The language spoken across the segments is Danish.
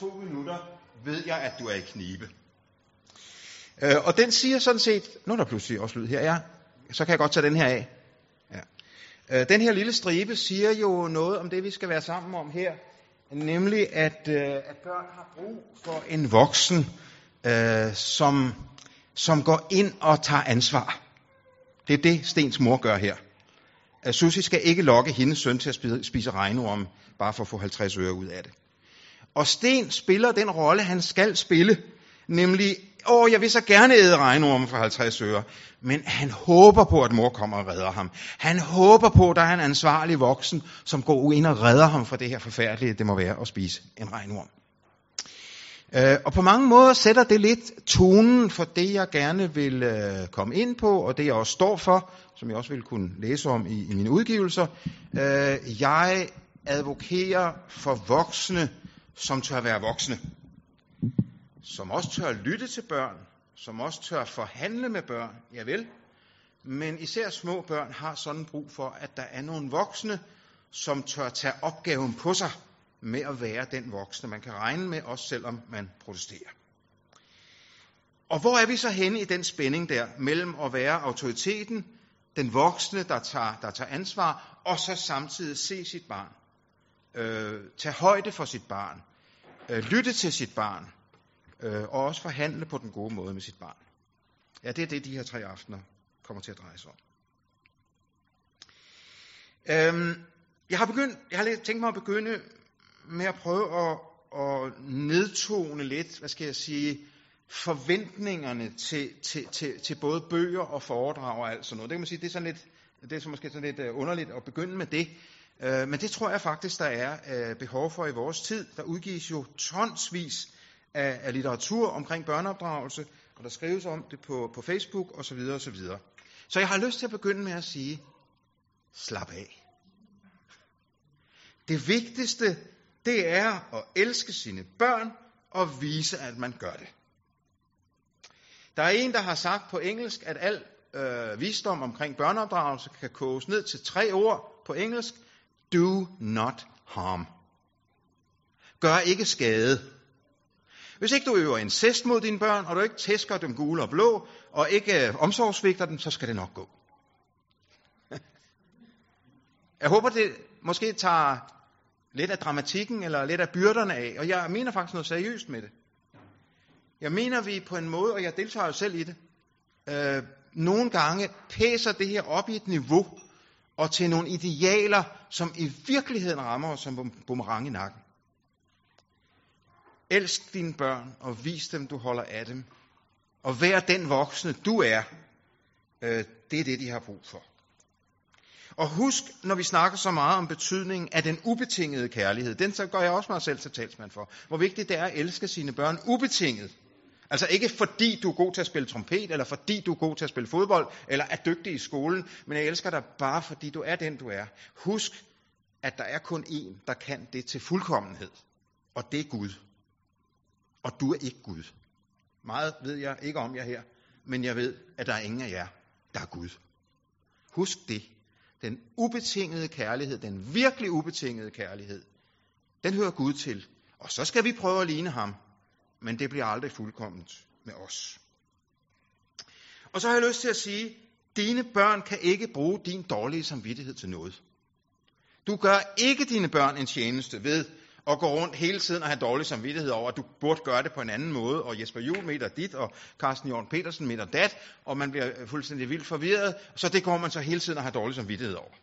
to minutter ved jeg, at du er i knibe. Øh, og den siger sådan set, nu er der pludselig også lyd her, ja, så kan jeg godt tage den her af. Ja. Øh, den her lille stribe siger jo noget om det, vi skal være sammen om her, nemlig at, øh, at børn har brug for en voksen, øh, som, som går ind og tager ansvar. Det er det, Stens mor gør her. At Susie skal ikke lokke hendes søn til at spise, spise regnorm, bare for at få 50 øre ud af det. Og Sten spiller den rolle, han skal spille, nemlig, åh, jeg vil så gerne æde regnorm for 50 øre, men han håber på, at mor kommer og redder ham. Han håber på, at der er en ansvarlig voksen, som går ind og redder ham fra det her forfærdelige, det må være at spise en regnorm. Øh, og på mange måder sætter det lidt tonen for det, jeg gerne vil øh, komme ind på, og det jeg også står for, som jeg også vil kunne læse om i, i mine udgivelser. Øh, jeg advokerer for voksne, som tør være voksne. Som også tør lytte til børn, som også tør forhandle med børn, ja vel. Men især små børn har sådan brug for, at der er nogle voksne, som tør tage opgaven på sig med at være den voksne, man kan regne med, også selvom man protesterer. Og hvor er vi så henne i den spænding der, mellem at være autoriteten, den voksne, der tager, der tager ansvar, og så samtidig se sit barn, øh, tage højde for sit barn, øh, lytte til sit barn, øh, og også forhandle på den gode måde med sit barn. Ja, det er det, de her tre aftener kommer til at dreje sig om. Øhm, jeg har begyndt, jeg har tænkt mig at begynde med at prøve at, at nedtone lidt, hvad skal jeg sige, forventningerne til, til, til, til både bøger og foredrag og alt sådan noget. Det kan man sige, det er sådan lidt, det er så måske sådan lidt øh, underligt at begynde med det. Øh, men det tror jeg faktisk, der er øh, behov for i vores tid. Der udgives jo tonsvis af, af litteratur omkring børneopdragelse, og der skrives om det på, på Facebook osv. osv. Så jeg har lyst til at begynde med at sige, slap af. Det vigtigste, det er at elske sine børn og vise, at man gør det. Der er en, der har sagt på engelsk, at al øh, visdom omkring børneopdragelse kan koges ned til tre ord på engelsk. Do not harm. Gør ikke skade. Hvis ikke du øver incest mod dine børn, og du ikke tæsker dem gule og blå, og ikke øh, omsorgsvigter dem, så skal det nok gå. Jeg håber, det måske tager lidt af dramatikken eller lidt af byrderne af, og jeg mener faktisk noget seriøst med det. Jeg mener, vi på en måde, og jeg deltager jo selv i det, øh, nogle gange pæser det her op i et niveau, og til nogle idealer, som i virkeligheden rammer os som boomerang i nakken. Elsk dine børn, og vis dem, du holder af dem. Og vær den voksne, du er. Øh, det er det, de har brug for. Og husk, når vi snakker så meget om betydningen af den ubetingede kærlighed, den så gør jeg også mig selv til talsmand for, hvor vigtigt det er at elske sine børn ubetinget. Altså ikke fordi du er god til at spille trompet, eller fordi du er god til at spille fodbold, eller er dygtig i skolen, men jeg elsker dig bare fordi du er den du er. Husk, at der er kun én, der kan det til fuldkommenhed, og det er Gud. Og du er ikke Gud. Meget ved jeg ikke om jer her, men jeg ved, at der er ingen af jer, der er Gud. Husk det. Den ubetingede kærlighed, den virkelig ubetingede kærlighed, den hører Gud til. Og så skal vi prøve at ligne ham, men det bliver aldrig fuldkomment med os. Og så har jeg lyst til at sige, dine børn kan ikke bruge din dårlige samvittighed til noget. Du gør ikke dine børn en tjeneste ved at gå rundt hele tiden og have dårlig samvittighed over, at du burde gøre det på en anden måde, og Jesper Juhl meter dit, og Carsten Jørgen Petersen meter dat, og man bliver fuldstændig vildt forvirret, så det går man så hele tiden og have dårlig samvittighed over.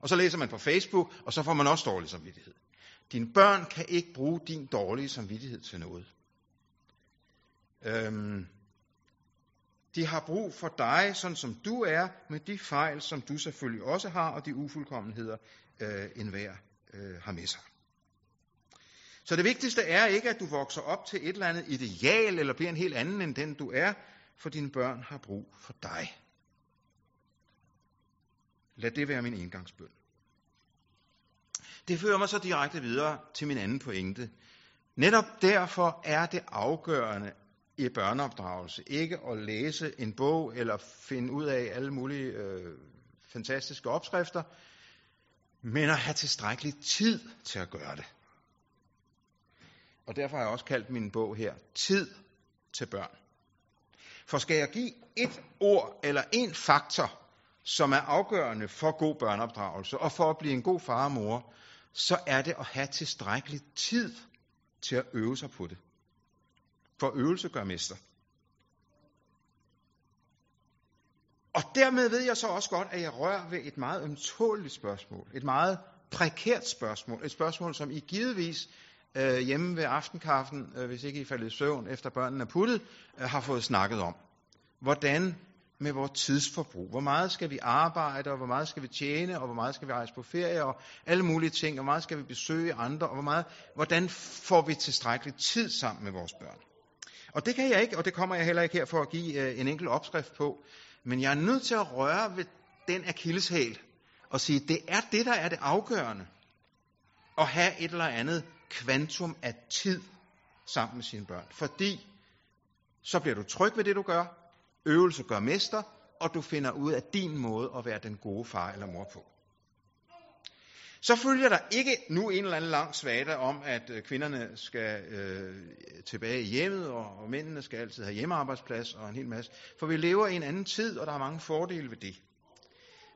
Og så læser man på Facebook, og så får man også dårlig samvittighed. Dine børn kan ikke bruge din dårlige samvittighed til noget. Øhm, de har brug for dig, sådan som du er, med de fejl, som du selvfølgelig også har, og de ufuldkommenheder, øh, enhver øh, har med sig. Så det vigtigste er ikke, at du vokser op til et eller andet ideal, eller bliver en helt anden end den du er, for dine børn har brug for dig. Lad det være min indgangsbøn. Det fører mig så direkte videre til min anden pointe. Netop derfor er det afgørende i børneopdragelse ikke at læse en bog eller finde ud af alle mulige øh, fantastiske opskrifter, men at have tilstrækkelig tid til at gøre det. Og derfor har jeg også kaldt min bog her, Tid til børn. For skal jeg give et ord eller en faktor, som er afgørende for god børneopdragelse og for at blive en god far og mor, så er det at have tilstrækkelig tid til at øve sig på det. For øvelse gør mester. Og dermed ved jeg så også godt, at jeg rører ved et meget ømtåligt spørgsmål. Et meget prekært spørgsmål. Et spørgsmål, som I givetvis øh, hjemme ved aftenkaffen, øh, hvis ikke I faldet i søvn efter børnene er puttet, øh, har fået snakket om. Hvordan med vores tidsforbrug? Hvor meget skal vi arbejde, og hvor meget skal vi tjene, og hvor meget skal vi rejse på ferie, og alle mulige ting, og hvor meget skal vi besøge andre, og hvor meget, hvordan får vi tilstrækkelig tid sammen med vores børn? Og det kan jeg ikke, og det kommer jeg heller ikke her for at give øh, en enkelt opskrift på, men jeg er nødt til at røre ved den akilleshæl og sige, det er det, der er det afgørende. At have et eller andet kvantum af tid sammen med sine børn. Fordi så bliver du tryg ved det, du gør. Øvelse gør mester, og du finder ud af din måde at være den gode far eller mor på. Så følger der ikke nu en eller anden lang svada om, at øh, kvinderne skal øh, tilbage i hjemmet, og, og mændene skal altid have hjemmearbejdsplads og en hel masse. For vi lever i en anden tid, og der er mange fordele ved det.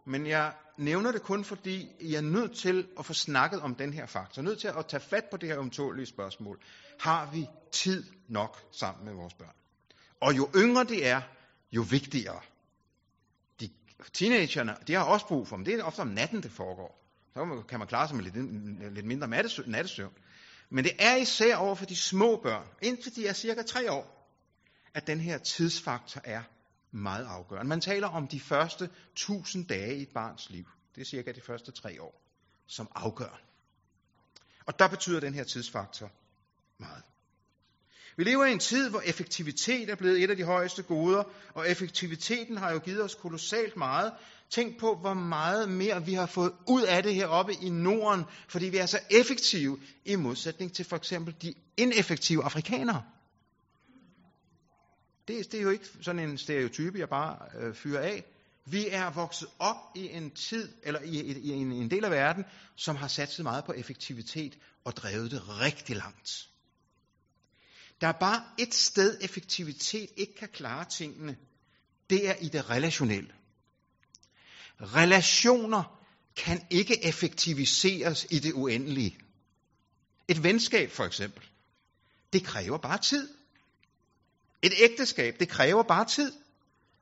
Men jeg nævner det kun, fordi jeg er nødt til at få snakket om den her faktor. Nødt til at tage fat på det her omtålige spørgsmål. Har vi tid nok sammen med vores børn? Og jo yngre det er, jo vigtigere. De, teenagerne, de har også brug for dem. Det er ofte om natten, det foregår. Så kan man klare sig med lidt, lidt mindre nattesøvn. Men det er især over for de små børn, indtil de er cirka tre år, at den her tidsfaktor er meget afgørende. Man taler om de første tusind dage i et barns liv. Det er cirka de første tre år, som afgør. Og der betyder den her tidsfaktor meget. Vi lever i en tid, hvor effektivitet er blevet et af de højeste goder, og effektiviteten har jo givet os kolossalt meget. Tænk på, hvor meget mere vi har fået ud af det heroppe i Norden, fordi vi er så effektive i modsætning til for eksempel de ineffektive afrikanere. Det, det er jo ikke sådan en stereotype, jeg bare øh, fyrer af. Vi er vokset op i en tid, eller i, i, i en, en del af verden, som har sat sig meget på effektivitet og drevet det rigtig langt. Der er bare et sted, effektivitet ikke kan klare tingene. Det er i det relationelle. Relationer kan ikke effektiviseres i det uendelige. Et venskab for eksempel, det kræver bare tid. Et ægteskab, det kræver bare tid.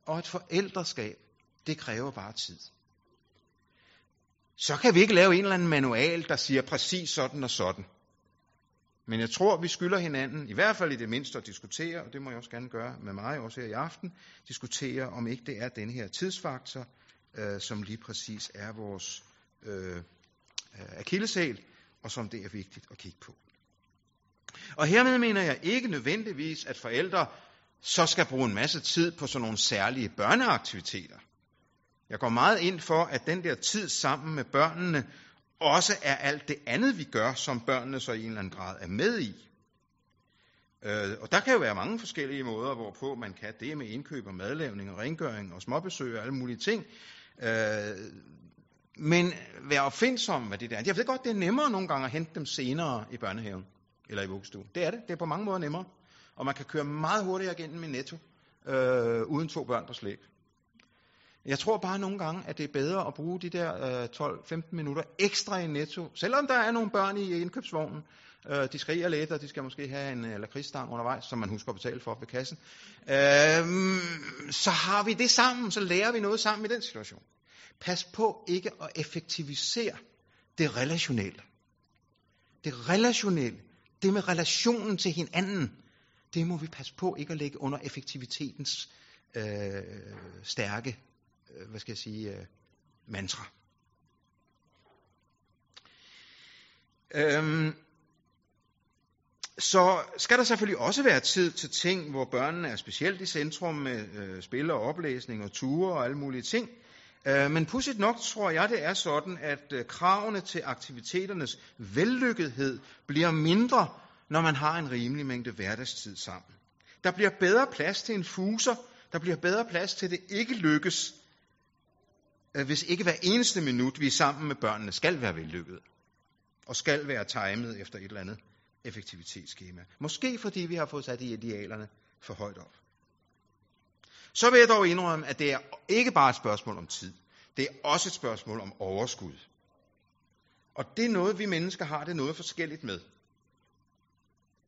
Og et forældreskab, det kræver bare tid. Så kan vi ikke lave en eller anden manual, der siger præcis sådan og sådan. Men jeg tror, vi skylder hinanden, i hvert fald i det mindste, at diskutere, og det må jeg også gerne gøre med mig også her i aften, diskutere, om ikke det er den her tidsfaktor, øh, som lige præcis er vores øh, akilleshæl, og som det er vigtigt at kigge på. Og hermed mener jeg ikke nødvendigvis, at forældre så skal bruge en masse tid på sådan nogle særlige børneaktiviteter. Jeg går meget ind for, at den der tid sammen med børnene også er alt det andet, vi gør, som børnene så i en eller anden grad er med i. Øh, og der kan jo være mange forskellige måder, hvorpå man kan det med indkøb og madlavning og rengøring og småbesøg og alle mulige ting. Øh, men vær opfindsom med det der. Jeg ved godt, det er nemmere nogle gange at hente dem senere i børnehaven eller i vuggestuen. Det er det. Det er på mange måder nemmere. Og man kan køre meget hurtigere igennem med netto, øh, uden to børn på slæb. Jeg tror bare nogle gange, at det er bedre at bruge de der øh, 12-15 minutter ekstra i netto, selvom der er nogle børn i indkøbsvognen. Øh, de skriger lidt, og de skal måske have en øh, lakridsstang undervejs, som man husker at betale for ved kassen. Øh, så har vi det sammen, så lærer vi noget sammen i den situation. Pas på ikke at effektivisere det relationelle. Det relationelle, det med relationen til hinanden, det må vi passe på ikke at lægge under effektivitetens øh, stærke, Øh, hvad skal jeg sige, øh, mantra. Øhm, så skal der selvfølgelig også være tid til ting, hvor børnene er specielt i centrum med øh, spil og oplæsning og ture og alle mulige ting. Øh, men pudsigt nok tror jeg, det er sådan, at øh, kravene til aktiviteternes vellykkethed bliver mindre, når man har en rimelig mængde hverdagstid sammen. Der bliver bedre plads til en fuser, der bliver bedre plads til, det ikke lykkes, Øh, hvis ikke hver eneste minut, vi er sammen med børnene, skal være vellykket, og skal være timet efter et eller andet effektivitetsskema. Måske fordi vi har fået sat idealerne for højt op. Så vil jeg dog indrømme, at det er ikke bare et spørgsmål om tid. Det er også et spørgsmål om overskud. Og det er noget, vi mennesker har det noget forskelligt med.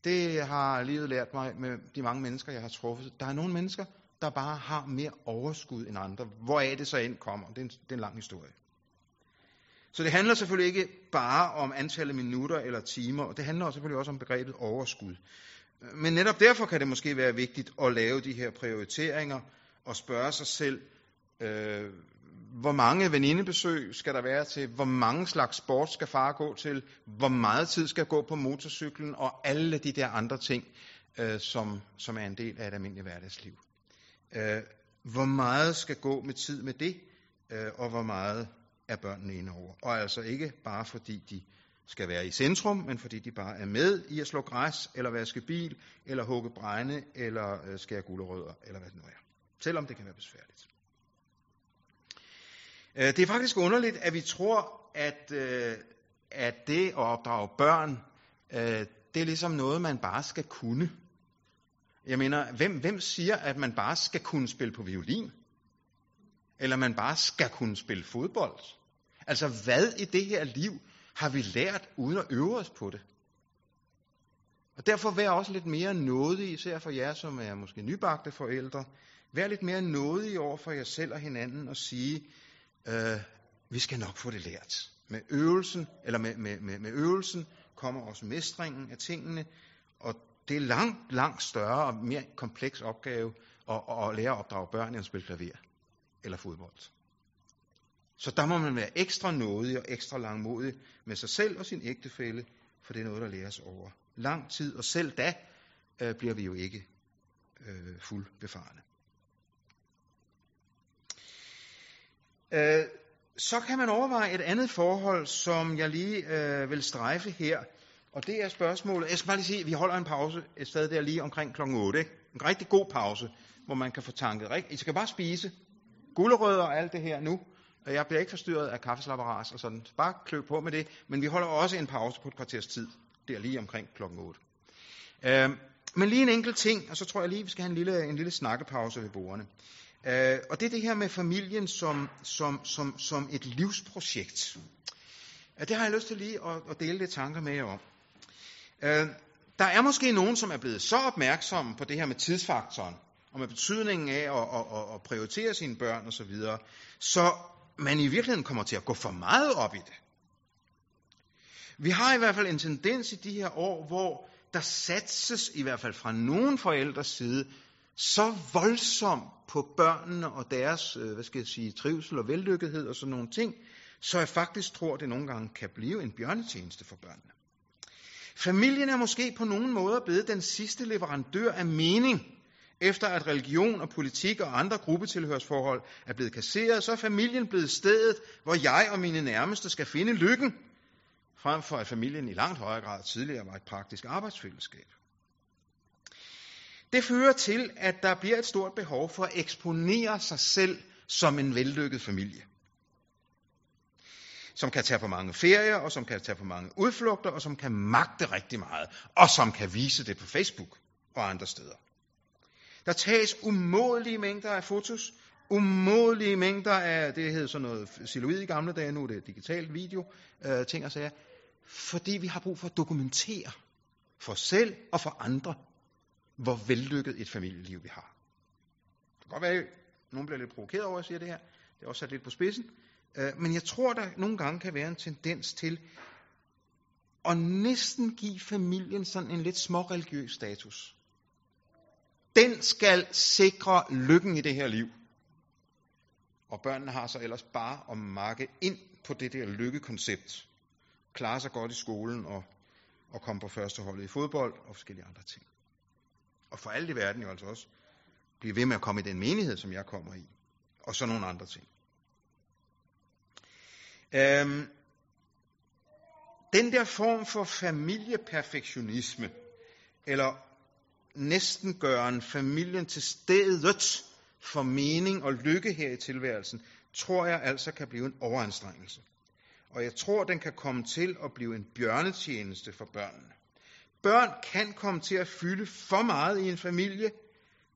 Det har livet lært mig med de mange mennesker, jeg har truffet. Der er nogle mennesker, der bare har mere overskud end andre. Hvoraf det så ind kommer, det er en, det er en lang historie. Så det handler selvfølgelig ikke bare om antallet minutter eller timer, og det handler selvfølgelig også om begrebet overskud. Men netop derfor kan det måske være vigtigt at lave de her prioriteringer og spørge sig selv, øh, hvor mange venindebesøg skal der være til, hvor mange slags sport skal far gå til, hvor meget tid skal gå på motorcyklen, og alle de der andre ting, øh, som, som er en del af et almindeligt hverdagsliv. Øh, hvor meget skal gå med tid med det, øh, og hvor meget er børnene inde over. Og altså ikke bare fordi de skal være i centrum, men fordi de bare er med i at slå græs, eller vaske bil, eller hugge brænde, eller øh, skære gulerødder, eller hvad det nu er. Selvom det kan være besværligt. Øh, det er faktisk underligt, at vi tror, at, øh, at det at opdrage børn, øh, det er ligesom noget, man bare skal kunne. Jeg mener, hvem, hvem siger, at man bare skal kunne spille på violin? Eller man bare skal kunne spille fodbold? Altså, hvad i det her liv har vi lært uden at øve os på det? Og derfor vær også lidt mere nådig, især for jer, som er måske nybagte forældre. Vær lidt mere nådig over for jer selv og hinanden og sige, øh, vi skal nok få det lært. Med øvelsen, eller med, med, med, med øvelsen kommer også mestringen af tingene, og det er langt, langt større og mere kompleks opgave at, at lære at opdrage børn end at spille klaver eller fodbold. Så der må man være ekstra nådig og ekstra langmodig med sig selv og sin ægtefælle, for det er noget, der læres over lang tid, og selv da øh, bliver vi jo ikke øh, fuldbefarne. Øh, så kan man overveje et andet forhold, som jeg lige øh, vil strejfe her, og det er spørgsmålet, jeg skal bare lige sige, at vi holder en pause et sted der lige omkring kl. 8. Ikke? En rigtig god pause, hvor man kan få tanket Ikke? I skal bare spise gulerødder og alt det her nu. Jeg bliver ikke forstyrret af kaffeslapperas og sådan. Bare klø på med det. Men vi holder også en pause på et kvarters tid. Der lige omkring kl. 8. Øhm, men lige en enkelt ting, og så tror jeg lige, vi skal have en lille, en lille snakkepause ved bordene. Øh, og det er det her med familien som, som, som, som et livsprojekt. Det har jeg lyst til lige at, at dele lidt tanker med jer om. Øh, der er måske nogen, som er blevet så opmærksomme på det her med tidsfaktoren, og med betydningen af at, at, at, prioritere sine børn osv., så, videre, så man i virkeligheden kommer til at gå for meget op i det. Vi har i hvert fald en tendens i de her år, hvor der satses, i hvert fald fra nogen forældres side, så voldsomt på børnene og deres, øh, hvad skal jeg sige, trivsel og vellykkethed og sådan nogle ting, så jeg faktisk tror, det nogle gange kan blive en bjørnetjeneste for børnene. Familien er måske på nogen måde blevet den sidste leverandør af mening. Efter at religion og politik og andre gruppetilhørsforhold er blevet kasseret, så er familien blevet stedet, hvor jeg og mine nærmeste skal finde lykken, frem for at familien i langt højere grad tidligere var et praktisk arbejdsfællesskab. Det fører til, at der bliver et stort behov for at eksponere sig selv som en vellykket familie. Som kan tage på mange ferier, og som kan tage på mange udflugter, og som kan magte rigtig meget, og som kan vise det på Facebook og andre steder. Der tages umådelige mængder af fotos, umådelige mængder af, det hed sådan noget silhuet i gamle dage, nu er det digitalt video, øh, ting og sager, fordi vi har brug for at dokumentere for os selv og for andre, hvor vellykket et familieliv vi har. Det kan godt være, at nogen bliver lidt provokeret over, at jeg siger det her. Det er også sat lidt på spidsen. Øh, men jeg tror, der nogle gange kan være en tendens til at næsten give familien sådan en lidt småreligiøs status. Den skal sikre lykken i det her liv. Og børnene har så ellers bare at makke ind på det der lykkekoncept. Klare sig godt i skolen og, og komme på første holdet i fodbold og forskellige andre ting. Og for alt i verden jo altså også blive ved med at komme i den menighed, som jeg kommer i. Og så nogle andre ting. Øhm, den der form for familieperfektionisme, eller næsten gøren familien til stedet for mening og lykke her i tilværelsen, tror jeg altså kan blive en overanstrengelse. Og jeg tror, den kan komme til at blive en bjørnetjeneste for børnene. Børn kan komme til at fylde for meget i en familie.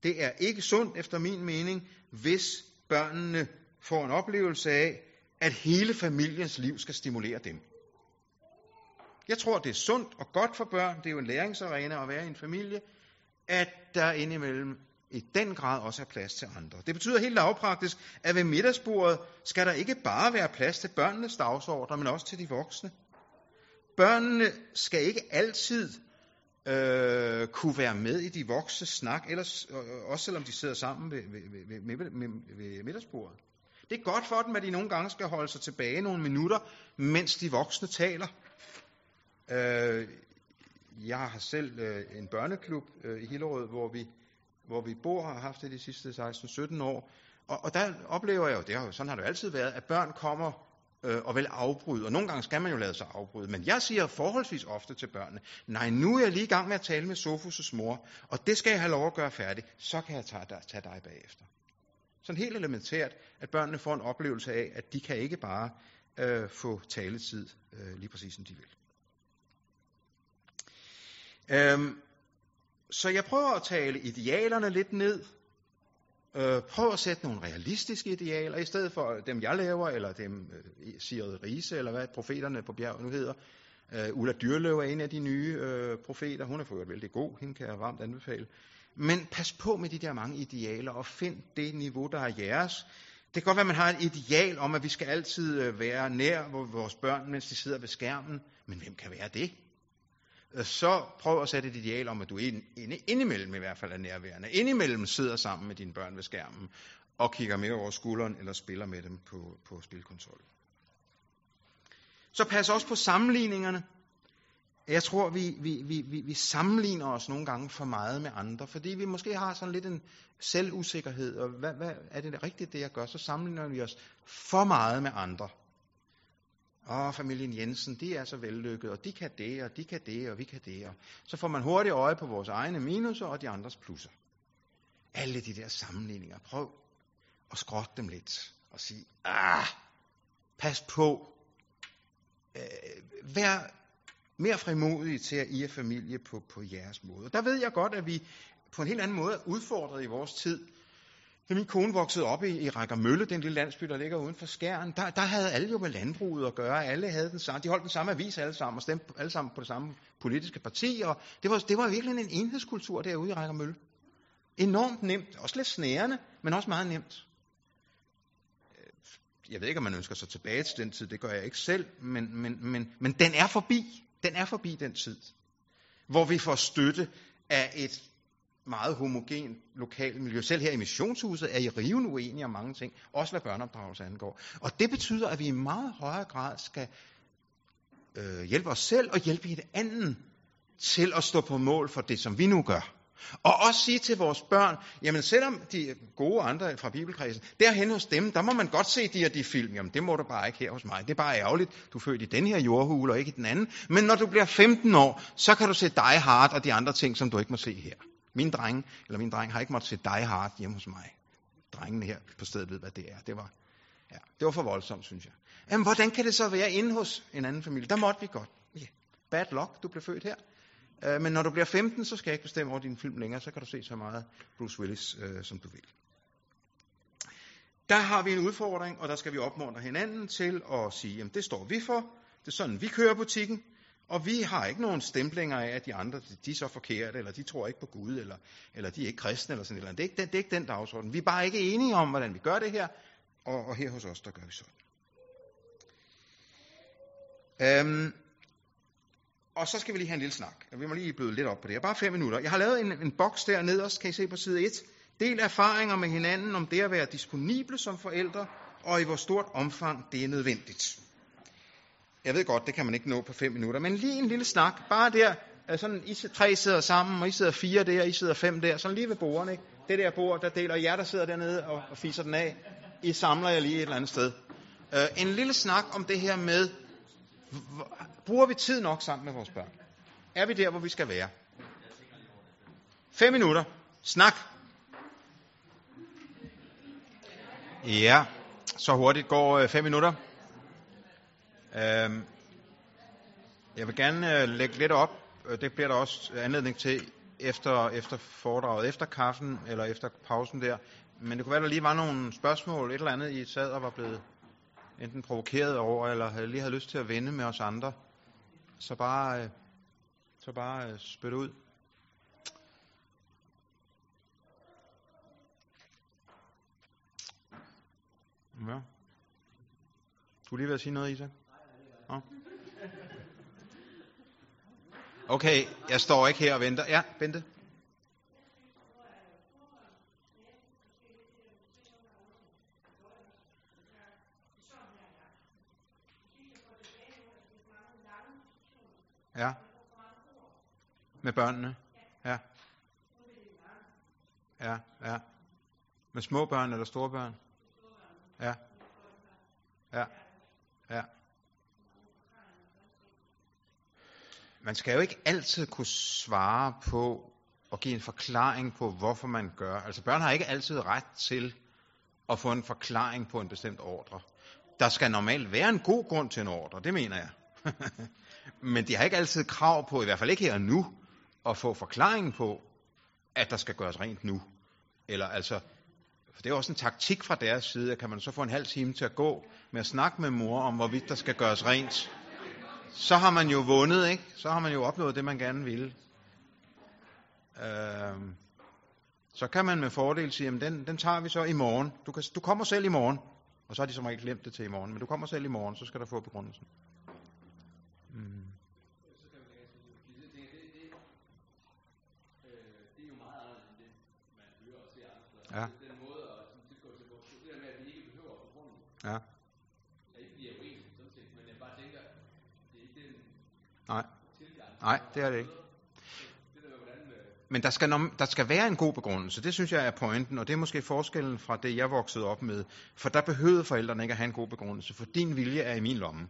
Det er ikke sundt, efter min mening, hvis børnene får en oplevelse af, at hele familiens liv skal stimulere dem. Jeg tror, det er sundt og godt for børn, det er jo en læringsarena at være i en familie, at der indimellem i den grad også er plads til andre. Det betyder helt lavpraktisk, at ved middagsbordet skal der ikke bare være plads til børnenes dagsordner, men også til de voksne. Børnene skal ikke altid øh, kunne være med i de voksne snak, ellers, øh, også selvom de sidder sammen ved, ved, ved, ved, ved, ved middagsbordet. Det er godt for dem, at de nogle gange skal holde sig tilbage nogle minutter, mens de voksne taler. Øh, jeg har selv øh, en børneklub øh, i Hillerød, hvor vi, hvor vi bor og har haft det de sidste 16-17 år. Og, og der oplever jeg jo, det har, sådan har det jo altid været, at børn kommer øh, og vil afbryde. Og nogle gange skal man jo lade sig afbryde. Men jeg siger forholdsvis ofte til børnene, nej, nu er jeg lige i gang med at tale med Sofus' mor, og det skal jeg have lov at gøre færdigt, så kan jeg tage dig, tage dig bagefter. Sådan helt elementært, at børnene får en oplevelse af, at de kan ikke bare øh, få taletid øh, lige præcis som de vil. Øhm, så jeg prøver at tale idealerne lidt ned. Øh, prøv at sætte nogle realistiske idealer, i stedet for dem, jeg laver, eller dem, øh, Sigrid Riese, eller hvad profeterne på bjerget nu hedder. Øh, Ulla Dyrløv er en af de nye øh, profeter. Hun er for vældig god. Hende kan jeg varmt anbefale. Men pas på med de der mange idealer, og find det niveau, der er jeres. Det kan godt være, at man har et ideal om, at vi skal altid øh, være nær vores børn, mens de sidder ved skærmen. Men hvem kan være det? Øh, så prøv at sætte et ideal om, at du indimellem i hvert fald er nærværende. Indimellem sidder sammen med dine børn ved skærmen og kigger med over skulderen eller spiller med dem på, på spilkonsol. Så pas også på sammenligningerne. Jeg tror, vi, vi, vi, vi vi sammenligner os nogle gange for meget med andre, fordi vi måske har sådan lidt en selvusikkerhed, og hvad, hvad er det rigtigt, det jeg gør? Så sammenligner vi os for meget med andre. Åh, familien Jensen, de er så vellykket, og de kan det, og de kan det, og vi kan det. Og så får man hurtigt øje på vores egne minuser og de andres plusser. Alle de der sammenligninger. Prøv at skråtte dem lidt og sige, ah, pas på. Øh, vær mere frimodige til at I er familie på, på jeres måde. Der ved jeg godt, at vi på en helt anden måde er udfordret i vores tid. Da min kone voksede op i, i Rækkermølle, den lille landsby, der ligger uden for Skæren, der, der havde alle jo med landbruget at gøre. Alle havde den samme, de holdt den samme avis alle sammen, og stemte alle sammen på det samme politiske parti. Og det, var, det var virkelig en enhedskultur derude i Rækkermølle. Enormt nemt, også lidt snærende, men også meget nemt. Jeg ved ikke, om man ønsker sig tilbage til den tid, det gør jeg ikke selv, men, men, men, men den er forbi. Den er forbi den tid, hvor vi får støtte af et meget homogen lokalt miljø. Selv her i missionshuset er I rivende uenige om mange ting, også hvad børneopdragelse angår. Og det betyder, at vi i meget højere grad skal øh, hjælpe os selv og hjælpe hinanden til at stå på mål for det, som vi nu gør. Og også sige til vores børn, jamen selvom de gode andre fra bibelkredsen, derhen hos dem, der må man godt se de og de film. Jamen det må du bare ikke her hos mig. Det er bare ærgerligt, du er født i den her jordhule og ikke i den anden. Men når du bliver 15 år, så kan du se dig hard og de andre ting, som du ikke må se her. Min dreng, eller min dreng, har ikke måttet se dig hard hjemme hos mig. Drengene her på stedet ved, hvad det er. Det var, ja, det var for voldsomt, synes jeg. Jamen, hvordan kan det så være inde hos en anden familie? Der måtte vi godt. Yeah. Bad luck, du blev født her. Øh, men når du bliver 15, så skal jeg ikke bestemme over din film længere. Så kan du se så meget Bruce Willis, øh, som du vil. Der har vi en udfordring, og der skal vi opmuntre hinanden til at sige, jamen det står vi for. Det er sådan, vi kører butikken. Og vi har ikke nogen stemplinger af, at de andre de er så forkerte, eller de tror ikke på Gud, eller, eller de er ikke kristne, eller sådan noget. Det er, ikke den, det er ikke den dagsorden. Vi er bare ikke enige om, hvordan vi gør det her, og, og her hos os, der gør vi sådan. Øhm, og så skal vi lige have en lille snak. Vi må lige bløde lidt op på det. Bare fem minutter. Jeg har lavet en, en boks der nederst, kan I se på side 1. Del erfaringer med hinanden om det at være disponible som forældre, og i hvor stort omfang det er nødvendigt. Jeg ved godt, det kan man ikke nå på fem minutter, men lige en lille snak, bare der, sådan, I tre sidder sammen, og I sidder fire der, I sidder fem der, sådan lige ved bordene, ikke? Det der bord, der deler jer, der sidder dernede og, og fiser den af. I samler jer lige et eller andet sted. Uh, en lille snak om det her med, bruger vi tid nok sammen med vores børn? Er vi der, hvor vi skal være? Fem minutter. Snak. Ja, så hurtigt går øh, fem minutter. Øhm, jeg vil gerne øh, lægge lidt op øh, Det bliver der også anledning til efter, efter foredraget, efter kaffen eller efter pausen der. Men det kunne være, der lige var nogle spørgsmål, et eller andet, I sad og var blevet enten provokeret over, eller lige havde lyst til at vende med os andre. Så bare, øh, så bare spytte spyt ud. Ja. Du lige ved at sige noget, Isa? Ja. Okay, jeg står ikke her og venter. Ja, Bente. Ja. Med børnene? Ja. Ja, ja. Med små børn eller store børn? Ja. Ja. Ja. Man skal jo ikke altid kunne svare på og give en forklaring på, hvorfor man gør. Altså børn har ikke altid ret til at få en forklaring på en bestemt ordre. Der skal normalt være en god grund til en ordre, det mener jeg. Men de har ikke altid krav på, i hvert fald ikke her og nu, at få forklaringen på, at der skal gøres rent nu. Eller altså, for det er også en taktik fra deres side, at kan man så få en halv time til at gå med at snakke med mor om, hvorvidt der skal gøres rent. Så har man jo vundet, ikke? Så har man jo opnået det, man gerne ville. Øhm, så kan man med fordel sige, at den, den tager vi så i morgen. Du, kan, du kommer selv i morgen. Og så har de som regel glemt det til i morgen. Men du kommer selv i morgen, så skal der få begrundelsen. Mm. Ja. Den måde at sådan tilgå til på, det der med, at vi ikke behøver at begrunde, Ja. er ikke fordi jeg er uenig sådan set, men jeg bare tænker, det er ikke den Nej. tilgang. Nej, det er det ikke. Det øh, Men der skal, der skal være en god begrundelse. Det synes jeg er pointen, og det er måske forskellen fra det, jeg voksede op med. For der behøvede forældrene ikke at have en god begrundelse, for din vilje er i min lomme.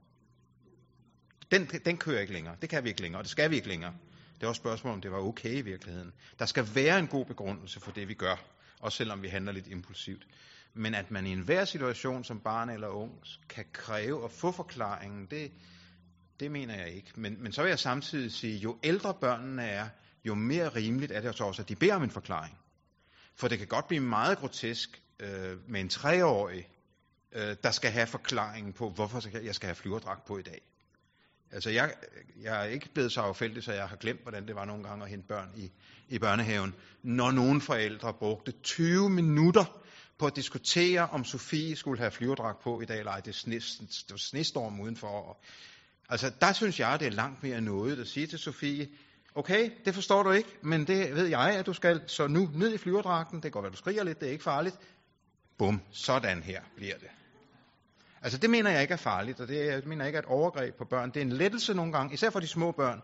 Den, den kører ikke længere. Det kan vi ikke længere, og det skal vi ikke længere. Det er også et spørgsmål, om det var okay i virkeligheden. Der skal være en god begrundelse for det, vi gør, også selvom vi handler lidt impulsivt. Men at man i enhver situation som barn eller ung kan kræve at få forklaringen, det, det mener jeg ikke. Men, men så vil jeg samtidig sige, jo ældre børnene er, jo mere rimeligt er det så også, at de beder om en forklaring. For det kan godt blive meget grotesk øh, med en treårig, øh, der skal have forklaringen på, hvorfor jeg skal have flyverdragt på i dag. Altså, jeg, jeg er ikke blevet så affældig, så jeg har glemt, hvordan det var nogle gange at hente børn i, i børnehaven. Når nogle forældre brugte 20 minutter på at diskutere, om Sofie skulle have flyverdragt på i dag, eller ej, det, sne, det var snestorm udenfor. Og, altså, der synes jeg, det er langt mere noget at sige til Sofie, okay, det forstår du ikke, men det ved jeg, at du skal, så nu ned i flyverdragten, det går, godt være, du skriger lidt, det er ikke farligt. Bum, sådan her bliver det. Altså det mener jeg ikke er farligt, og det jeg mener ikke er et overgreb på børn. Det er en lettelse nogle gange, især for de små børn.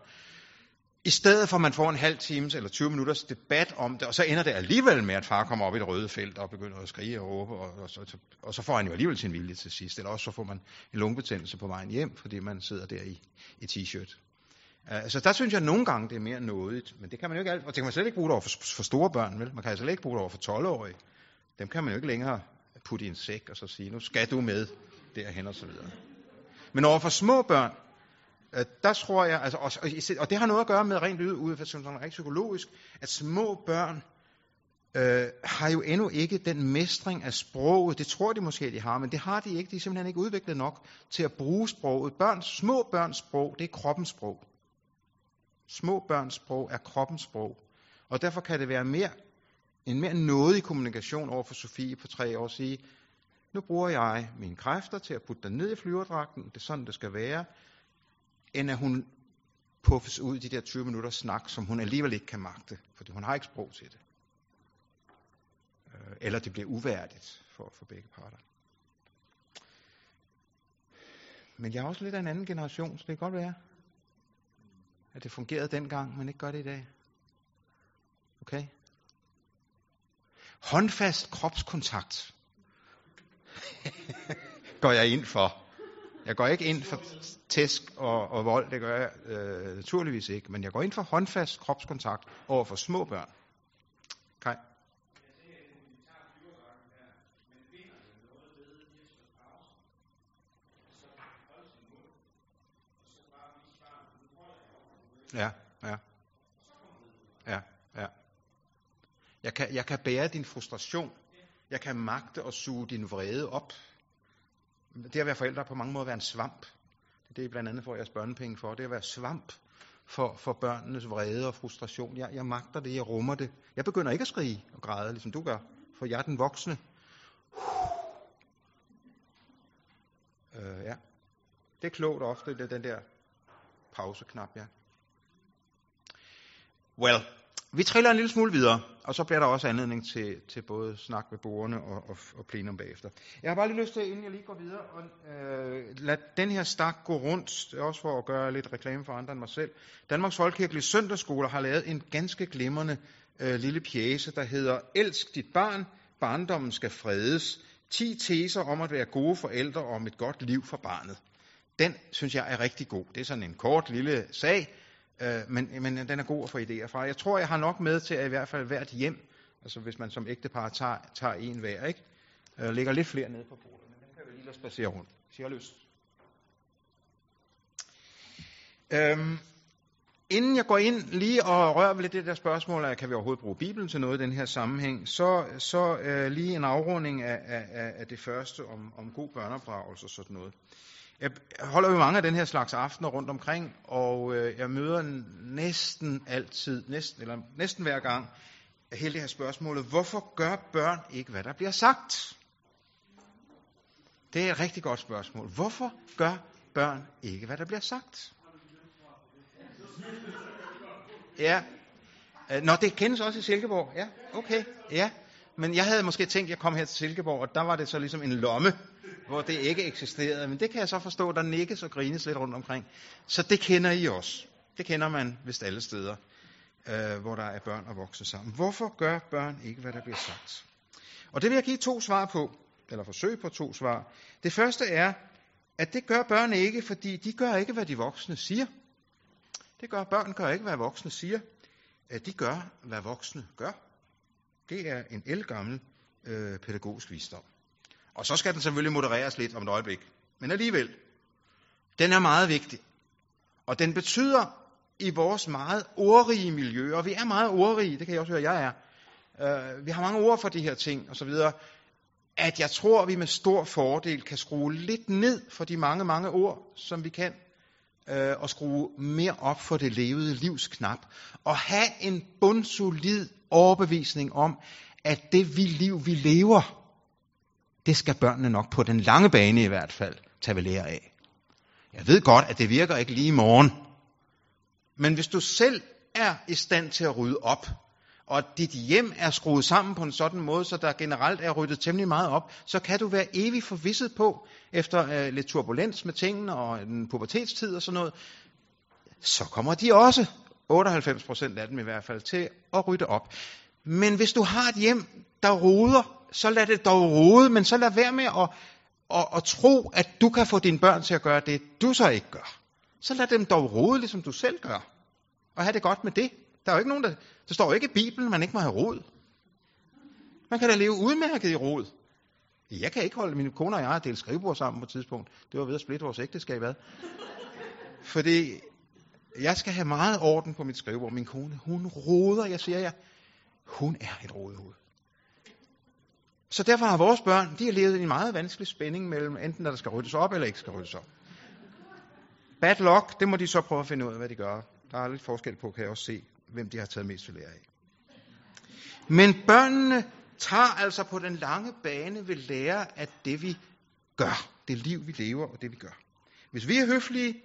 I stedet for at man får en halv times eller 20 minutters debat om det, og så ender det alligevel med, at far kommer op i det røde felt og begynder at skrige og råbe, og, og, så, og så får han jo alligevel sin vilje til sidst. Eller også så får man en lungebetændelse på vejen hjem, fordi man sidder der i, i t-shirt. Altså der synes jeg nogle gange, det er mere nådigt, men det kan man jo ikke alt, og det kan man slet ikke bruge det over for, for store børn, vel? Man kan altså slet ikke bruge det over for 12-årige. Dem kan man jo ikke længere putte i en sæk og så sige, nu skal du med derhen og så videre. Men over for små børn, øh, der tror jeg, altså, og, og det har noget at gøre med rent ud, ud som sådan rent psykologisk, at små børn øh, har jo endnu ikke den mestring af sproget. Det tror de måske, de har, men det har de ikke. De er simpelthen ikke udviklet nok til at bruge sproget. Børns, små børns sprog, det er kroppens sprog. Små børns sprog er kroppens sprog. Og derfor kan det være mere, en mere nådig kommunikation over for Sofie på tre år at sige, nu bruger jeg mine kræfter til at putte dig ned i flyverdragten, det er sådan, det skal være, end at hun puffes ud i de der 20 minutter snak, som hun alligevel ikke kan magte, fordi hun har ikke sprog til det. Øh, eller det bliver uværdigt for, for begge parter. Men jeg er også lidt af en anden generation, så det kan godt være, at det fungerede dengang, men ikke gør det i dag. Okay? Håndfast kropskontakt går jeg ind for. Jeg går ikke ind for tæsk og, og vold, det gør jeg øh, naturligvis ikke, men jeg går ind for håndfast kropskontakt over for små børn. Kai? Ja. ja. Ja, ja. Jeg kan, jeg kan bære din frustration. Jeg kan magte at suge din vrede op. Det at være forældre på mange måder at være en svamp. Det er blandt andet får jeres børnepenge for. Det er at være svamp for, for børnenes vrede og frustration. Jeg, jeg magter det, jeg rummer det. Jeg begynder ikke at skrige og græde, ligesom du gør, for jeg er den voksne. Øh, ja. Det er klogt ofte, det er den der pauseknap, ja. Well, vi triller en lille smule videre, og så bliver der også anledning til, til både snak med borgerne og, og, og plenum bagefter. Jeg har bare lige lyst til, inden jeg lige går videre, og øh, lad den her stak gå rundt, også for at gøre lidt reklame for andre end mig selv. Danmarks Folkekirkelige Søndagsskoler har lavet en ganske glimrende øh, lille pjæse, der hedder Elsk dit barn, barndommen skal fredes. 10 teser om at være gode forældre og om et godt liv for barnet. Den synes jeg er rigtig god. Det er sådan en kort lille sag, øh, men, men den er god at få idéer fra. Jeg tror, jeg har nok med til at i hvert fald hvert hjem, altså hvis man som ægtepar tager, tager en hver, ikke? Øh, ligger lidt flere ned på bordet, men den kan vi lige lade spacere rundt. Hvis I. Øhm, inden jeg går ind lige og rører ved lidt det der spørgsmål, af, kan vi overhovedet bruge Bibelen til noget i den her sammenhæng, så, så øh, lige en afrunding af, af, af det første om, om god børneopdragelse og sådan noget. Jeg holder jo mange af den her slags aftener rundt omkring, og øh, jeg møder næsten altid, næsten, eller næsten hver gang, hele det her spørgsmål, hvorfor gør børn ikke, hvad der bliver sagt? Det er et rigtig godt spørgsmål. Hvorfor gør børn ikke, hvad der bliver sagt? Ja. Øh, nå, det kendes også i Silkeborg. Ja, okay. Ja. Men jeg havde måske tænkt, at jeg kom her til Silkeborg, og der var det så ligesom en lomme, hvor det ikke eksisterede. Men det kan jeg så forstå, der nikkes og grines lidt rundt omkring. Så det kender I også. Det kender man vist alle steder, øh, hvor der er børn og voksne sammen. Hvorfor gør børn ikke, hvad der bliver sagt? Og det vil jeg give to svar på, eller forsøg på to svar. Det første er, at det gør børn ikke, fordi de gør ikke, hvad de voksne siger. Det gør børn gør ikke, hvad voksne siger. De gør, hvad voksne gør. Det er en elgammel øh, pædagogisk visdom. Og så skal den selvfølgelig modereres lidt om et øjeblik. Men alligevel, den er meget vigtig. Og den betyder i vores meget ordrige miljø, og vi er meget ordrige, det kan jeg også høre, jeg er. Øh, vi har mange ord for de her ting, og så videre. At jeg tror, at vi med stor fordel kan skrue lidt ned for de mange, mange ord, som vi kan, øh, og skrue mere op for det levede livs knap. Og have en bundsolid overbevisning om, at det vi liv, vi lever, det skal børnene nok på den lange bane i hvert fald tage ved lære af. Jeg ved godt, at det virker ikke lige i morgen. Men hvis du selv er i stand til at rydde op, og at dit hjem er skruet sammen på en sådan måde, så der generelt er ryddet temmelig meget op, så kan du være evig forvisset på, efter øh, lidt turbulens med tingene og en pubertetstid og sådan noget, så kommer de også, 98% af dem i hvert fald, til at rydde op. Men hvis du har et hjem, der roder, så lad det dog rode, men så lad være med at, at, at tro, at du kan få dine børn til at gøre det, du så ikke gør. Så lad dem dog rode, ligesom du selv gør. Og have det godt med det. Der er jo ikke nogen, der... Der står jo ikke i Bibelen, man ikke må have rod. Man kan da leve udmærket i rod. Jeg kan ikke holde, min kone og jeg at dele skrivebord sammen på et tidspunkt. Det var ved at splitte vores ægteskab ad. Fordi jeg skal have meget orden på mit skrivebord. Min kone, hun roder, jeg siger jer. Hun er et rodehoved. Så derfor har vores børn, de har levet i en meget vanskelig spænding mellem enten, at der skal ryddes op, eller ikke skal ryddes op. Bad luck, det må de så prøve at finde ud af, hvad de gør. Der er lidt forskel på, kan jeg også se, hvem de har taget mest til lære af. Men børnene tager altså på den lange bane ved lære af det, vi gør. Det liv, vi lever, og det, vi gør. Hvis vi er høflige,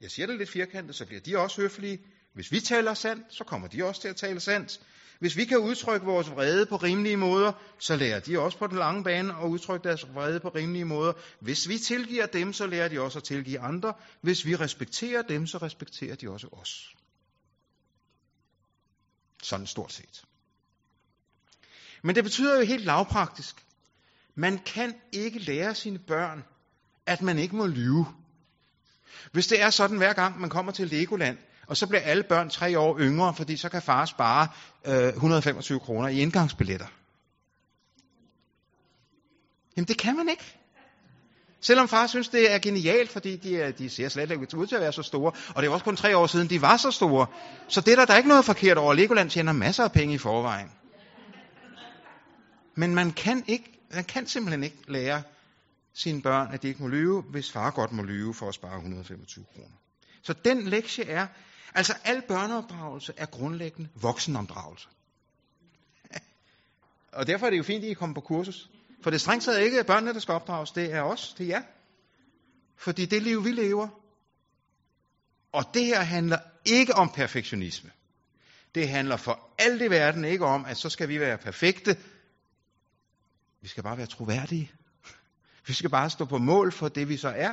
jeg siger det lidt firkantet, så bliver de også høflige. Hvis vi taler sandt, så kommer de også til at tale sandt. Hvis vi kan udtrykke vores vrede på rimelige måder, så lærer de også på den lange bane at udtrykke deres vrede på rimelige måder. Hvis vi tilgiver dem, så lærer de også at tilgive andre. Hvis vi respekterer dem, så respekterer de også os. Sådan stort set. Men det betyder jo helt lavpraktisk. Man kan ikke lære sine børn, at man ikke må lyve. Hvis det er sådan hver gang, man kommer til Legoland, og så bliver alle børn tre år yngre, fordi så kan far spare øh, 125 kroner i indgangsbilletter. Jamen det kan man ikke. Selvom far synes, det er genialt, fordi de, er, de ser slet ikke ud til at være så store. Og det er også kun tre år siden, de var så store. Så det er der, der er ikke noget forkert over. Legoland tjener masser af penge i forvejen. Men man kan, ikke, man kan simpelthen ikke lære sine børn, at de ikke må lyve, hvis far godt må lyve for at spare 125 kroner. Så den lektie er, altså al børneopdragelse er grundlæggende voksenopdragelse. Og derfor er det jo fint, at I kommer på kursus. For det er strengt taget ikke børnene, der skal opdrages, det er os, det er jer. Fordi det liv, vi lever. Og det her handler ikke om perfektionisme. Det handler for alt i verden ikke om, at så skal vi være perfekte. Vi skal bare være troværdige. Vi skal bare stå på mål for det, vi så er.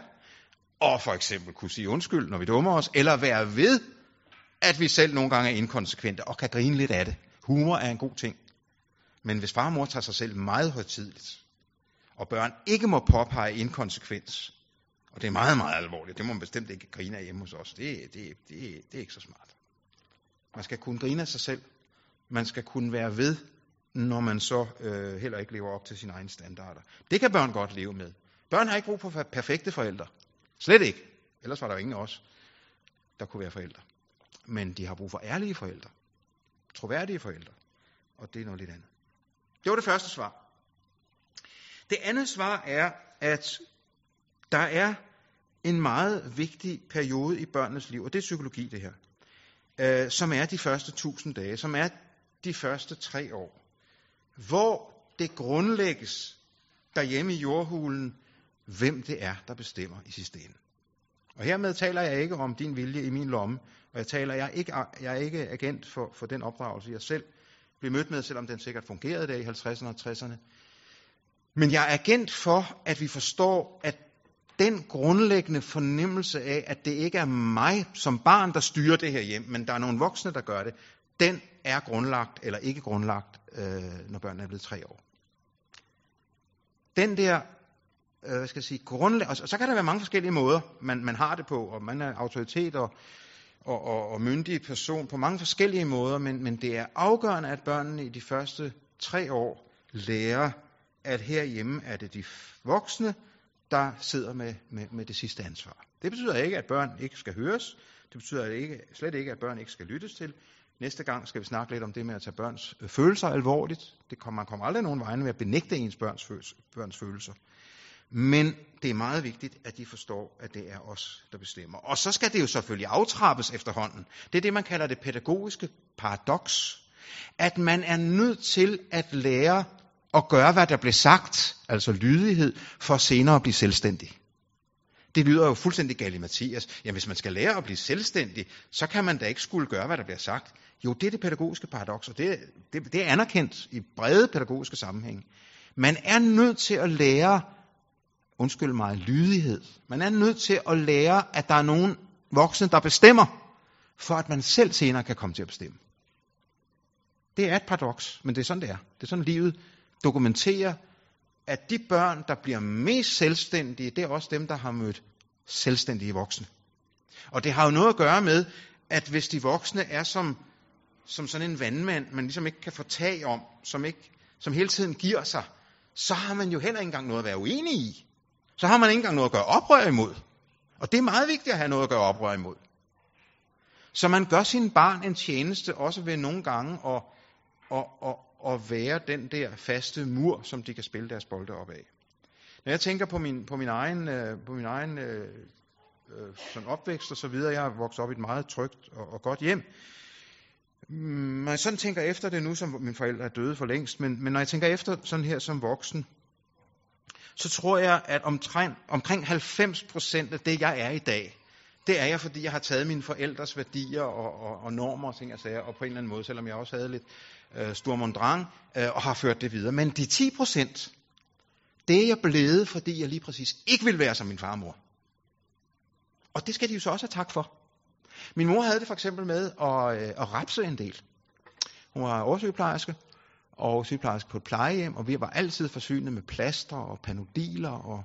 Og for eksempel kunne sige undskyld, når vi dummer os, eller være ved, at vi selv nogle gange er inkonsekvente og kan grine lidt af det. Humor er en god ting. Men hvis far og mor tager sig selv meget højtidligt, og børn ikke må påpege inkonsekvens, og det er meget, meget alvorligt, det må man bestemt ikke grine af hjemme hos os, det, det, det, det er ikke så smart. Man skal kunne grine af sig selv. Man skal kunne være ved, når man så øh, heller ikke lever op til sine egne standarder. Det kan børn godt leve med. Børn har ikke brug for perfekte forældre. Slet ikke. Ellers var der jo ingen af os, der kunne være forældre. Men de har brug for ærlige forældre. Troværdige forældre. Og det er noget lidt andet. Det var det første svar. Det andet svar er, at der er en meget vigtig periode i børnenes liv, og det er psykologi det her, øh, som er de første tusind dage, som er de første tre år, hvor det grundlægges derhjemme i jordhulen, hvem det er, der bestemmer i sidste ende. Og hermed taler jeg ikke om din vilje i min lomme, og jeg taler, jeg er ikke, jeg er ikke agent for, for den opdragelse, jeg selv blev mødt med, selvom den sikkert fungerede der i 50'erne og 60'erne. Men jeg er agent for, at vi forstår, at den grundlæggende fornemmelse af, at det ikke er mig som barn, der styrer det her hjem, men der er nogle voksne, der gør det, den er grundlagt eller ikke grundlagt, øh, når børnene er blevet tre år. Den der, øh, hvad skal jeg sige, grundlag, og så kan der være mange forskellige måder, man, man har det på, og man er autoritet og, og, og, og myndig person på mange forskellige måder, men, men det er afgørende, at børnene i de første tre år lærer, at herhjemme er det de voksne, der sidder med, med, med det sidste ansvar. Det betyder ikke, at børn ikke skal høres. Det betyder ikke, slet ikke, at børn ikke skal lyttes til. Næste gang skal vi snakke lidt om det med at tage børns øh, følelser alvorligt. Det kommer, man kommer aldrig nogen vegne med at benægte ens børns, børns følelser. Men det er meget vigtigt, at de forstår, at det er os, der bestemmer. Og så skal det jo selvfølgelig aftrappes efterhånden. Det er det, man kalder det pædagogiske paradoks. At man er nødt til at lære at gøre, hvad der blev sagt, altså lydighed, for senere at blive selvstændig. Det lyder jo fuldstændig galt i Mathias. Jamen, hvis man skal lære at blive selvstændig, så kan man da ikke skulle gøre, hvad der bliver sagt. Jo, det er det pædagogiske paradoks, og det, det, det er anerkendt i brede pædagogiske sammenhæng. Man er nødt til at lære, undskyld mig, lydighed. Man er nødt til at lære, at der er nogen voksne, der bestemmer, for at man selv senere kan komme til at bestemme. Det er et paradoks, men det er sådan, det er. Det er sådan, livet dokumenterer, at de børn, der bliver mest selvstændige, det er også dem, der har mødt selvstændige voksne. Og det har jo noget at gøre med, at hvis de voksne er som, som sådan en vandmand, man ligesom ikke kan få tag om, som, ikke, som hele tiden giver sig, så har man jo heller ikke engang noget at være uenig i. Så har man ikke engang noget at gøre oprør imod. Og det er meget vigtigt at have noget at gøre oprør imod. Så man gør sin barn en tjeneste, også ved nogle gange at, at, at, at være den der faste mur, som de kan spille deres bolde op af. Når jeg tænker på min, på min egen, øh, på min egen øh, øh, sådan opvækst og så videre, jeg har vokset op i et meget trygt og, og godt hjem, mm, når jeg sådan tænker efter det nu, som mine forældre er døde for længst, men, men når jeg tænker efter sådan her som voksen, så tror jeg, at omtrent, omkring 90 procent af det, jeg er i dag, det er jeg, fordi jeg har taget mine forældres værdier og, og, og normer og ting og sager, og på en eller anden måde, selvom jeg også havde lidt øh, sturmondrang, øh, og har ført det videre. Men de 10 procent, det er jeg blevet, fordi jeg lige præcis ikke vil være som min farmor. Og det skal de jo så også have tak for. Min mor havde det for eksempel med at, øh, at rapse en del. Hun var oversygeplejerske, og sygeplejerske på et plejehjem, og vi var altid forsynet med plaster og panodiler og,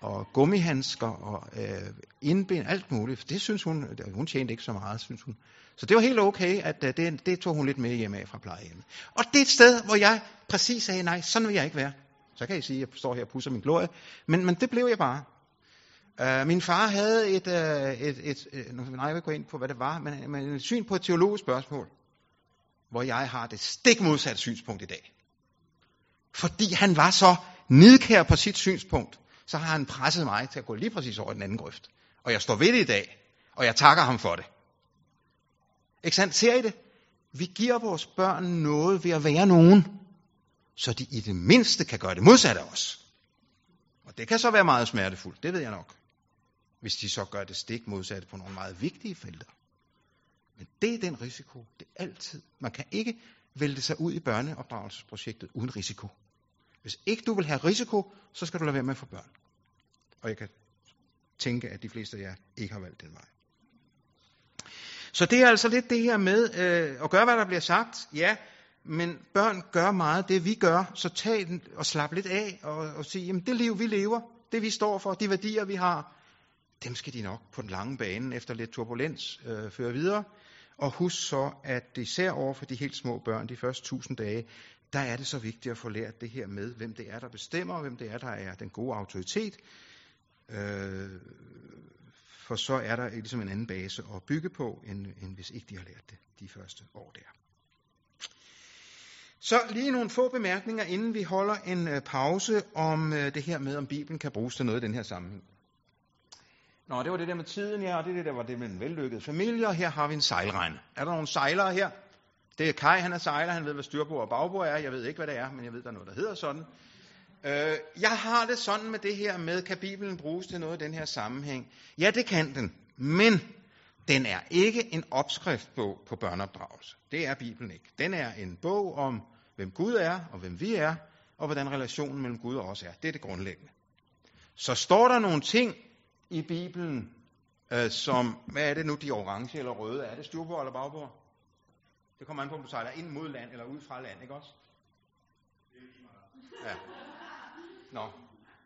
og gummihandsker og øh, indbind, alt muligt. For Det synes hun, øh, hun tjente ikke så meget, synes hun. Så det var helt okay, at øh, det, det tog hun lidt med hjem af fra plejehjemmet. Og det er et sted, hvor jeg præcis sagde, nej, sådan vil jeg ikke være. Så kan I sige, at jeg står her og pusser min glorie. Men, men det blev jeg bare. Uh, min far havde et, uh, et, et, et nu, nej, jeg vil gå ind på, hvad det var, men, men et syn på et teologisk spørgsmål, hvor jeg har det stik modsatte synspunkt i dag. Fordi han var så nidkær på sit synspunkt, så har han presset mig til at gå lige præcis over i den anden grøft. Og jeg står ved det i dag, og jeg takker ham for det. Ikke sandt? Ser I det? Vi giver vores børn noget ved at være nogen, så de i det mindste kan gøre det modsatte af os. Og det kan så være meget smertefuldt, det ved jeg nok. Hvis de så gør det stik modsatte på nogle meget vigtige felter. Men det er den risiko. Det er altid. Man kan ikke vælte sig ud i børneopdragelsesprojektet uden risiko. Hvis ikke du vil have risiko, så skal du lade være med at få børn. Og jeg kan tænke, at de fleste af jer ikke har valgt den vej. Så det er altså lidt det her med øh, at gøre, hvad der bliver sagt. Ja, men børn gør meget det, vi gør, så tag den og slap lidt af og, og sig, jamen det liv, vi lever, det vi står for, de værdier, vi har, dem skal de nok på den lange bane efter lidt turbulens øh, føre videre. Og husk så, at især over for de helt små børn, de første tusind dage, der er det så vigtigt at få lært det her med, hvem det er, der bestemmer, og hvem det er, der er den gode autoritet. Øh, for så er der ligesom en anden base at bygge på, end, end hvis ikke de har lært det de første år der. Så lige nogle få bemærkninger, inden vi holder en øh, pause om øh, det her med, om Bibelen kan bruges til noget i den her sammenhæng. Nå, det var det der med tiden, ja, og det, det der var det med en vellykket familie, og her har vi en sejlregne. Er der nogle sejlere her? Det er Kai, han er sejler, han ved, hvad styrbord og bagbord er. Jeg ved ikke, hvad det er, men jeg ved, der er noget, der hedder sådan. Øh, jeg har det sådan med det her med, kan Bibelen bruges til noget i den her sammenhæng? Ja, det kan den, men den er ikke en opskriftbog på børneopdragelse. Det er Bibelen ikke. Den er en bog om, hvem Gud er, og hvem vi er, og hvordan relationen mellem Gud og os er. Det er det grundlæggende. Så står der nogle ting i Bibelen, øh, som, hvad er det nu, de orange eller røde? Er det styrbord eller bagbord? Det kommer an på, om du sejler ind mod land eller ud fra land, ikke også? Ja. Nå.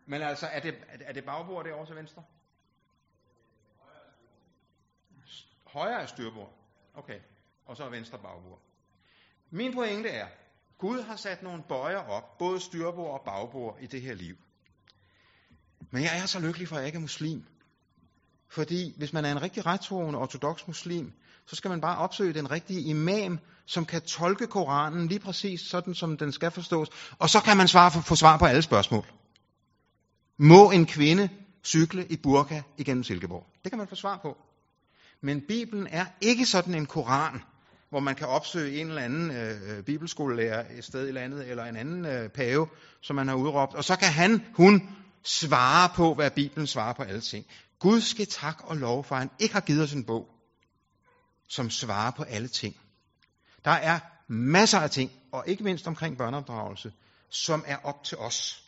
Men altså, er det, er det bagbord derovre til venstre? Højre er styrbord. Okay. Og så er venstre bagbord. Min pointe er, Gud har sat nogle bøjer op, både styrbord og bagbord i det her liv. Men jeg er så lykkelig for, at jeg ikke er muslim. Fordi hvis man er en rigtig rettroende ortodox muslim, så skal man bare opsøge den rigtige imam, som kan tolke Koranen lige præcis sådan, som den skal forstås. Og så kan man svare, få svar på alle spørgsmål. Må en kvinde cykle i burka igennem Silkeborg? Det kan man få svar på. Men Bibelen er ikke sådan en koran, hvor man kan opsøge en eller anden øh, øh bibelskolelærer et sted i landet, eller en anden øh, pave, som man har udråbt, og så kan han, hun, svare på, hvad Bibelen svarer på alle ting. Gud skal tak og lov, for han ikke har givet os en bog, som svarer på alle ting. Der er masser af ting, og ikke mindst omkring børneopdragelse, som er op til os.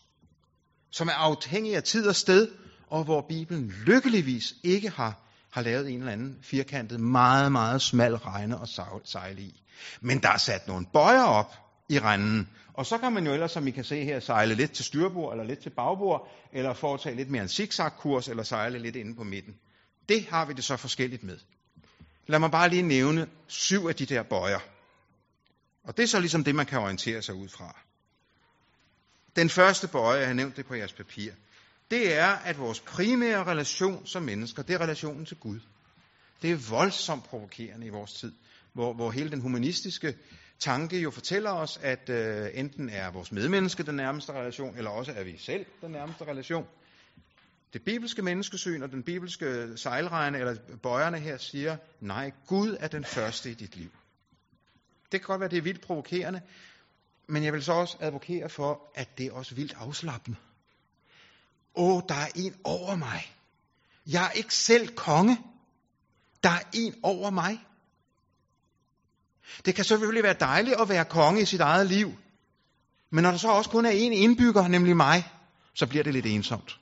Som er afhængige af tid og sted, og hvor Bibelen lykkeligvis ikke har, har lavet en eller anden firkantet, meget, meget smal regne og sejle i. Men der er sat nogle bøjer op i renden, og så kan man jo ellers, som I kan se her, sejle lidt til styrbord eller lidt til bagbord, eller foretage lidt mere en zigzag-kurs, eller sejle lidt inde på midten. Det har vi det så forskelligt med. Lad mig bare lige nævne syv af de der bøjer. Og det er så ligesom det, man kan orientere sig ud fra. Den første bøje, jeg har nævnt det på jeres papir, det er, at vores primære relation som mennesker, det er relationen til Gud. Det er voldsomt provokerende i vores tid, hvor, hvor hele den humanistiske tanke jo fortæller os, at øh, enten er vores medmenneske den nærmeste relation, eller også er vi selv den nærmeste relation. Det bibelske menneskesyn og den bibelske sejlregne, eller bøjerne her, siger, nej, Gud er den første i dit liv. Det kan godt være, det er vildt provokerende, men jeg vil så også advokere for, at det er også vildt afslappende. Åh, der er en over mig. Jeg er ikke selv konge. Der er en over mig. Det kan selvfølgelig være dejligt at være konge i sit eget liv. Men når der så også kun er én indbygger, nemlig mig, så bliver det lidt ensomt.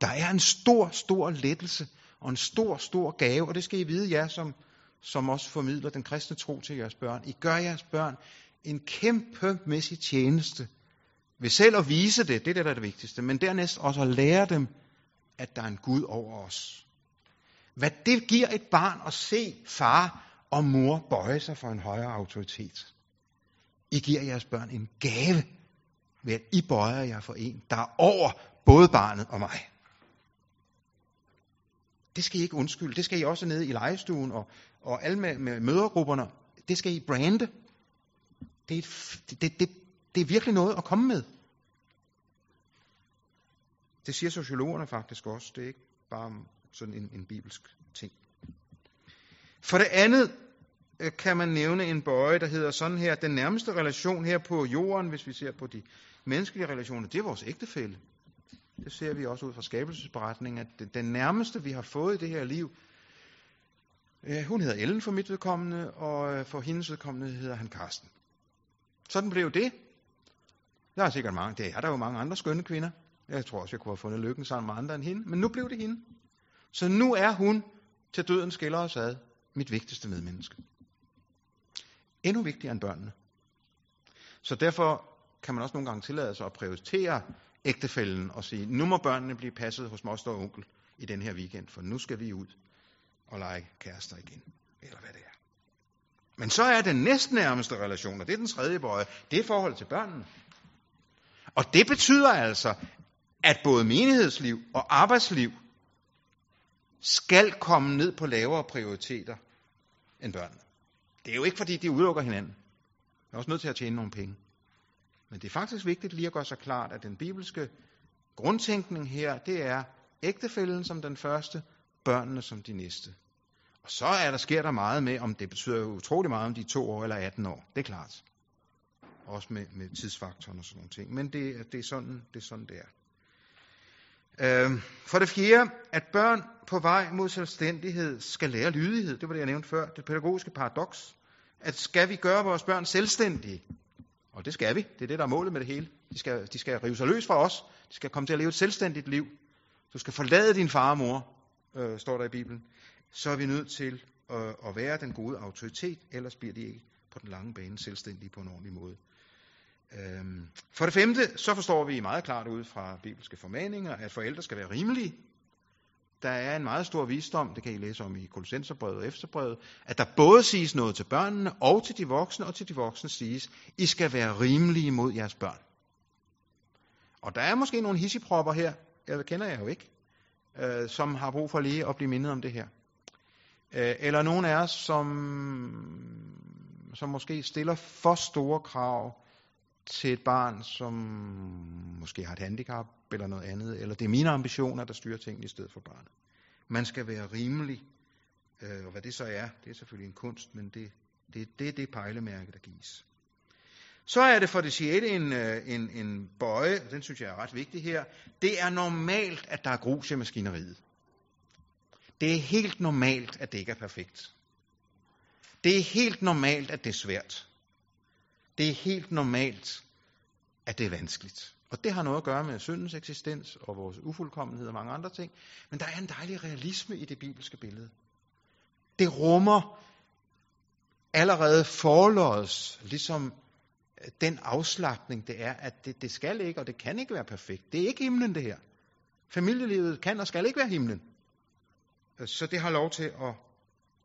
Der er en stor, stor lettelse og en stor, stor gave, og det skal I vide jer, som, som også formidler den kristne tro til jeres børn. I gør jeres børn en kæmpemæssig tjeneste ved selv at vise det, det er det, der er det vigtigste, men dernæst også at lære dem, at der er en Gud over os. Hvad det giver et barn at se far og mor bøje sig for en højere autoritet. I giver jeres børn en gave ved at I bøjer jer for en, der er over både barnet og mig. Det skal I ikke undskylde. Det skal I også nede i legestuen og, og alle med, med mødergrupperne. Det skal I brande. Det er, et, det, det, det er virkelig noget at komme med. Det siger sociologerne faktisk også. Det er ikke bare sådan en, en bibelsk ting. For det andet øh, kan man nævne en bøje, der hedder sådan her, den nærmeste relation her på jorden, hvis vi ser på de menneskelige relationer, det er vores ægtefælle. Det ser vi også ud fra skabelsesberetningen, at den nærmeste, vi har fået i det her liv, øh, hun hedder Ellen for mit vedkommende, og øh, for hendes vedkommende hedder han Karsten. Sådan blev det. Der er sikkert mange, det er der jo mange andre skønne kvinder. Jeg tror også, jeg kunne have fundet lykken sammen med andre end hende, men nu blev det hende. Så nu er hun til døden skiller os ad, mit vigtigste medmenneske. Endnu vigtigere end børnene. Så derfor kan man også nogle gange tillade sig at prioritere ægtefælden og sige, nu må børnene blive passet hos moster og onkel i den her weekend, for nu skal vi ud og lege kærester igen, eller hvad det er. Men så er den næstnærmeste relation, og det er den tredje bøje, det er forhold til børnene. Og det betyder altså, at både menighedsliv og arbejdsliv skal komme ned på lavere prioriteter end børnene. Det er jo ikke, fordi de udelukker hinanden. Jeg er også nødt til at tjene nogle penge. Men det er faktisk vigtigt lige at gøre sig klart, at den bibelske grundtænkning her, det er ægtefælden som den første, børnene som de næste. Og så er der, sker der meget med, om det betyder utrolig meget om de er to år eller 18 år. Det er klart. Også med, med tidsfaktoren og sådan nogle ting. Men det, det, er, sådan, det er sådan, det er. Øh, for det fjerde, at børn på vej mod selvstændighed skal lære lydighed. Det var det, jeg nævnte før. Det pædagogiske paradoks. At skal vi gøre vores børn selvstændige? Og det skal vi. Det er det, der er målet med det hele. De skal, de skal rive sig løs fra os. De skal komme til at leve et selvstændigt liv. Du skal forlade din far og mor, øh, står der i Bibelen. Så er vi nødt til at, at være den gode autoritet, ellers bliver de ikke på den lange bane selvstændige på en ordentlig måde. Øhm, for det femte, så forstår vi meget klart ud fra bibelske formaninger, at forældre skal være rimelige. Der er en meget stor visdom, det kan I læse om i Kolossenserbrevet og Efterbrevet, at der både siges noget til børnene og til de voksne, og til de voksne siges, I skal være rimelige mod jeres børn. Og der er måske nogle hissipropper her, jeg kender jeg jo ikke, øh, som har brug for lige at blive mindet om det her. Øh, eller nogen af os, som, som måske stiller for store krav til et barn, som måske har et handicap eller noget andet, eller det er mine ambitioner, der styrer tingene i stedet for barnet. Man skal være rimelig, øh, og hvad det så er, det er selvfølgelig en kunst, men det, det, det er det pejlemærke, der gives. Så er det for det sjette en, øh, en, en bøje, den synes jeg er ret vigtig her. Det er normalt, at der er grus i maskineriet. Det er helt normalt, at det ikke er perfekt. Det er helt normalt, at det er svært. Det er helt normalt, at det er vanskeligt. Og det har noget at gøre med syndens eksistens og vores ufuldkommenhed og mange andre ting. Men der er en dejlig realisme i det bibelske billede. Det rummer allerede forlods, ligesom øh, den afslappning, det er, at det, det skal ikke, og det kan ikke være perfekt. Det er ikke himlen, det her. Familielivet kan og skal ikke være himlen. Øh, så det har lov til at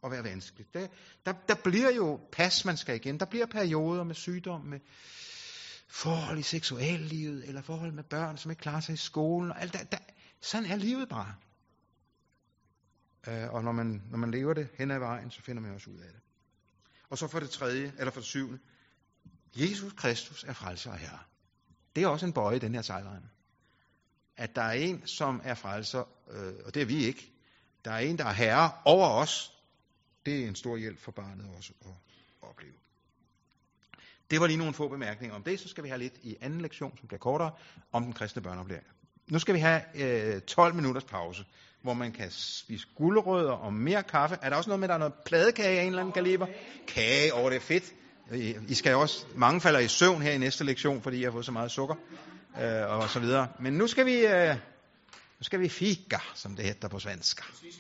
at være vanskeligt. Der, der, der bliver jo pas, man skal igen. Der bliver perioder med sygdom, med forhold i seksuallivet, eller forhold med børn, som ikke klarer sig i skolen. Og alt der, der, sådan er livet bare. Uh, og når man, når man lever det hen ad vejen, så finder man også ud af det. Og så for det tredje, eller for det syvende. Jesus Kristus er frelser og herre. Det er også en bøje i den her sejlrende. At der er en, som er frelser, øh, og det er vi ikke. Der er en, der er herre over os, det er en stor hjælp for barnet også at opleve. Det var lige nogle få bemærkninger om det. Så skal vi have lidt i anden lektion, som bliver kortere, om den kristne børneoplæring. Nu skal vi have øh, 12 minutters pause, hvor man kan spise gulerødder og mere kaffe. Er der også noget med, at der er noget pladekage af en eller anden kaliber? Kage, over det er fedt. I skal også, mange falder i søvn her i næste lektion, fordi jeg har fået så meget sukker øh, og så videre. Men nu skal vi, øh, nu skal vi fika, som det hedder på svenska.